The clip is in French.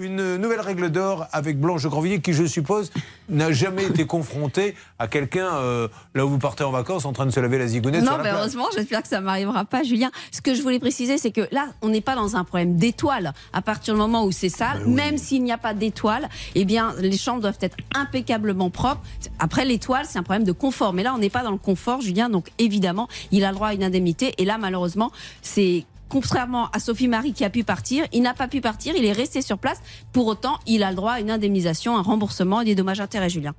une nouvelle règle d'or avec Blanche Grandvilliers qui, je suppose, n'a jamais été confrontée à quelqu'un euh, là où vous partez en vacances en train de se laver la zigounette. Non, sur la heureusement, j'espère que ça m'arrivera pas, Julien. Ce que je voulais préciser, c'est que là, on n'est pas dans un problème d'étoiles. À partir du moment où c'est sale, Ben même s'il n'y a pas d'étoiles, eh bien, les chambres doivent être impeccablement propres. Après, l'étoile, c'est un problème de confort. Mais là, on n'est pas dans le confort, Julien. Donc, évidemment, il a le droit à une indemnité. Et là, malheureusement, c'est Contrairement à Sophie Marie qui a pu partir, il n'a pas pu partir, il est resté sur place. Pour autant, il a le droit à une indemnisation, un remboursement et des dommages intérêts, Julien.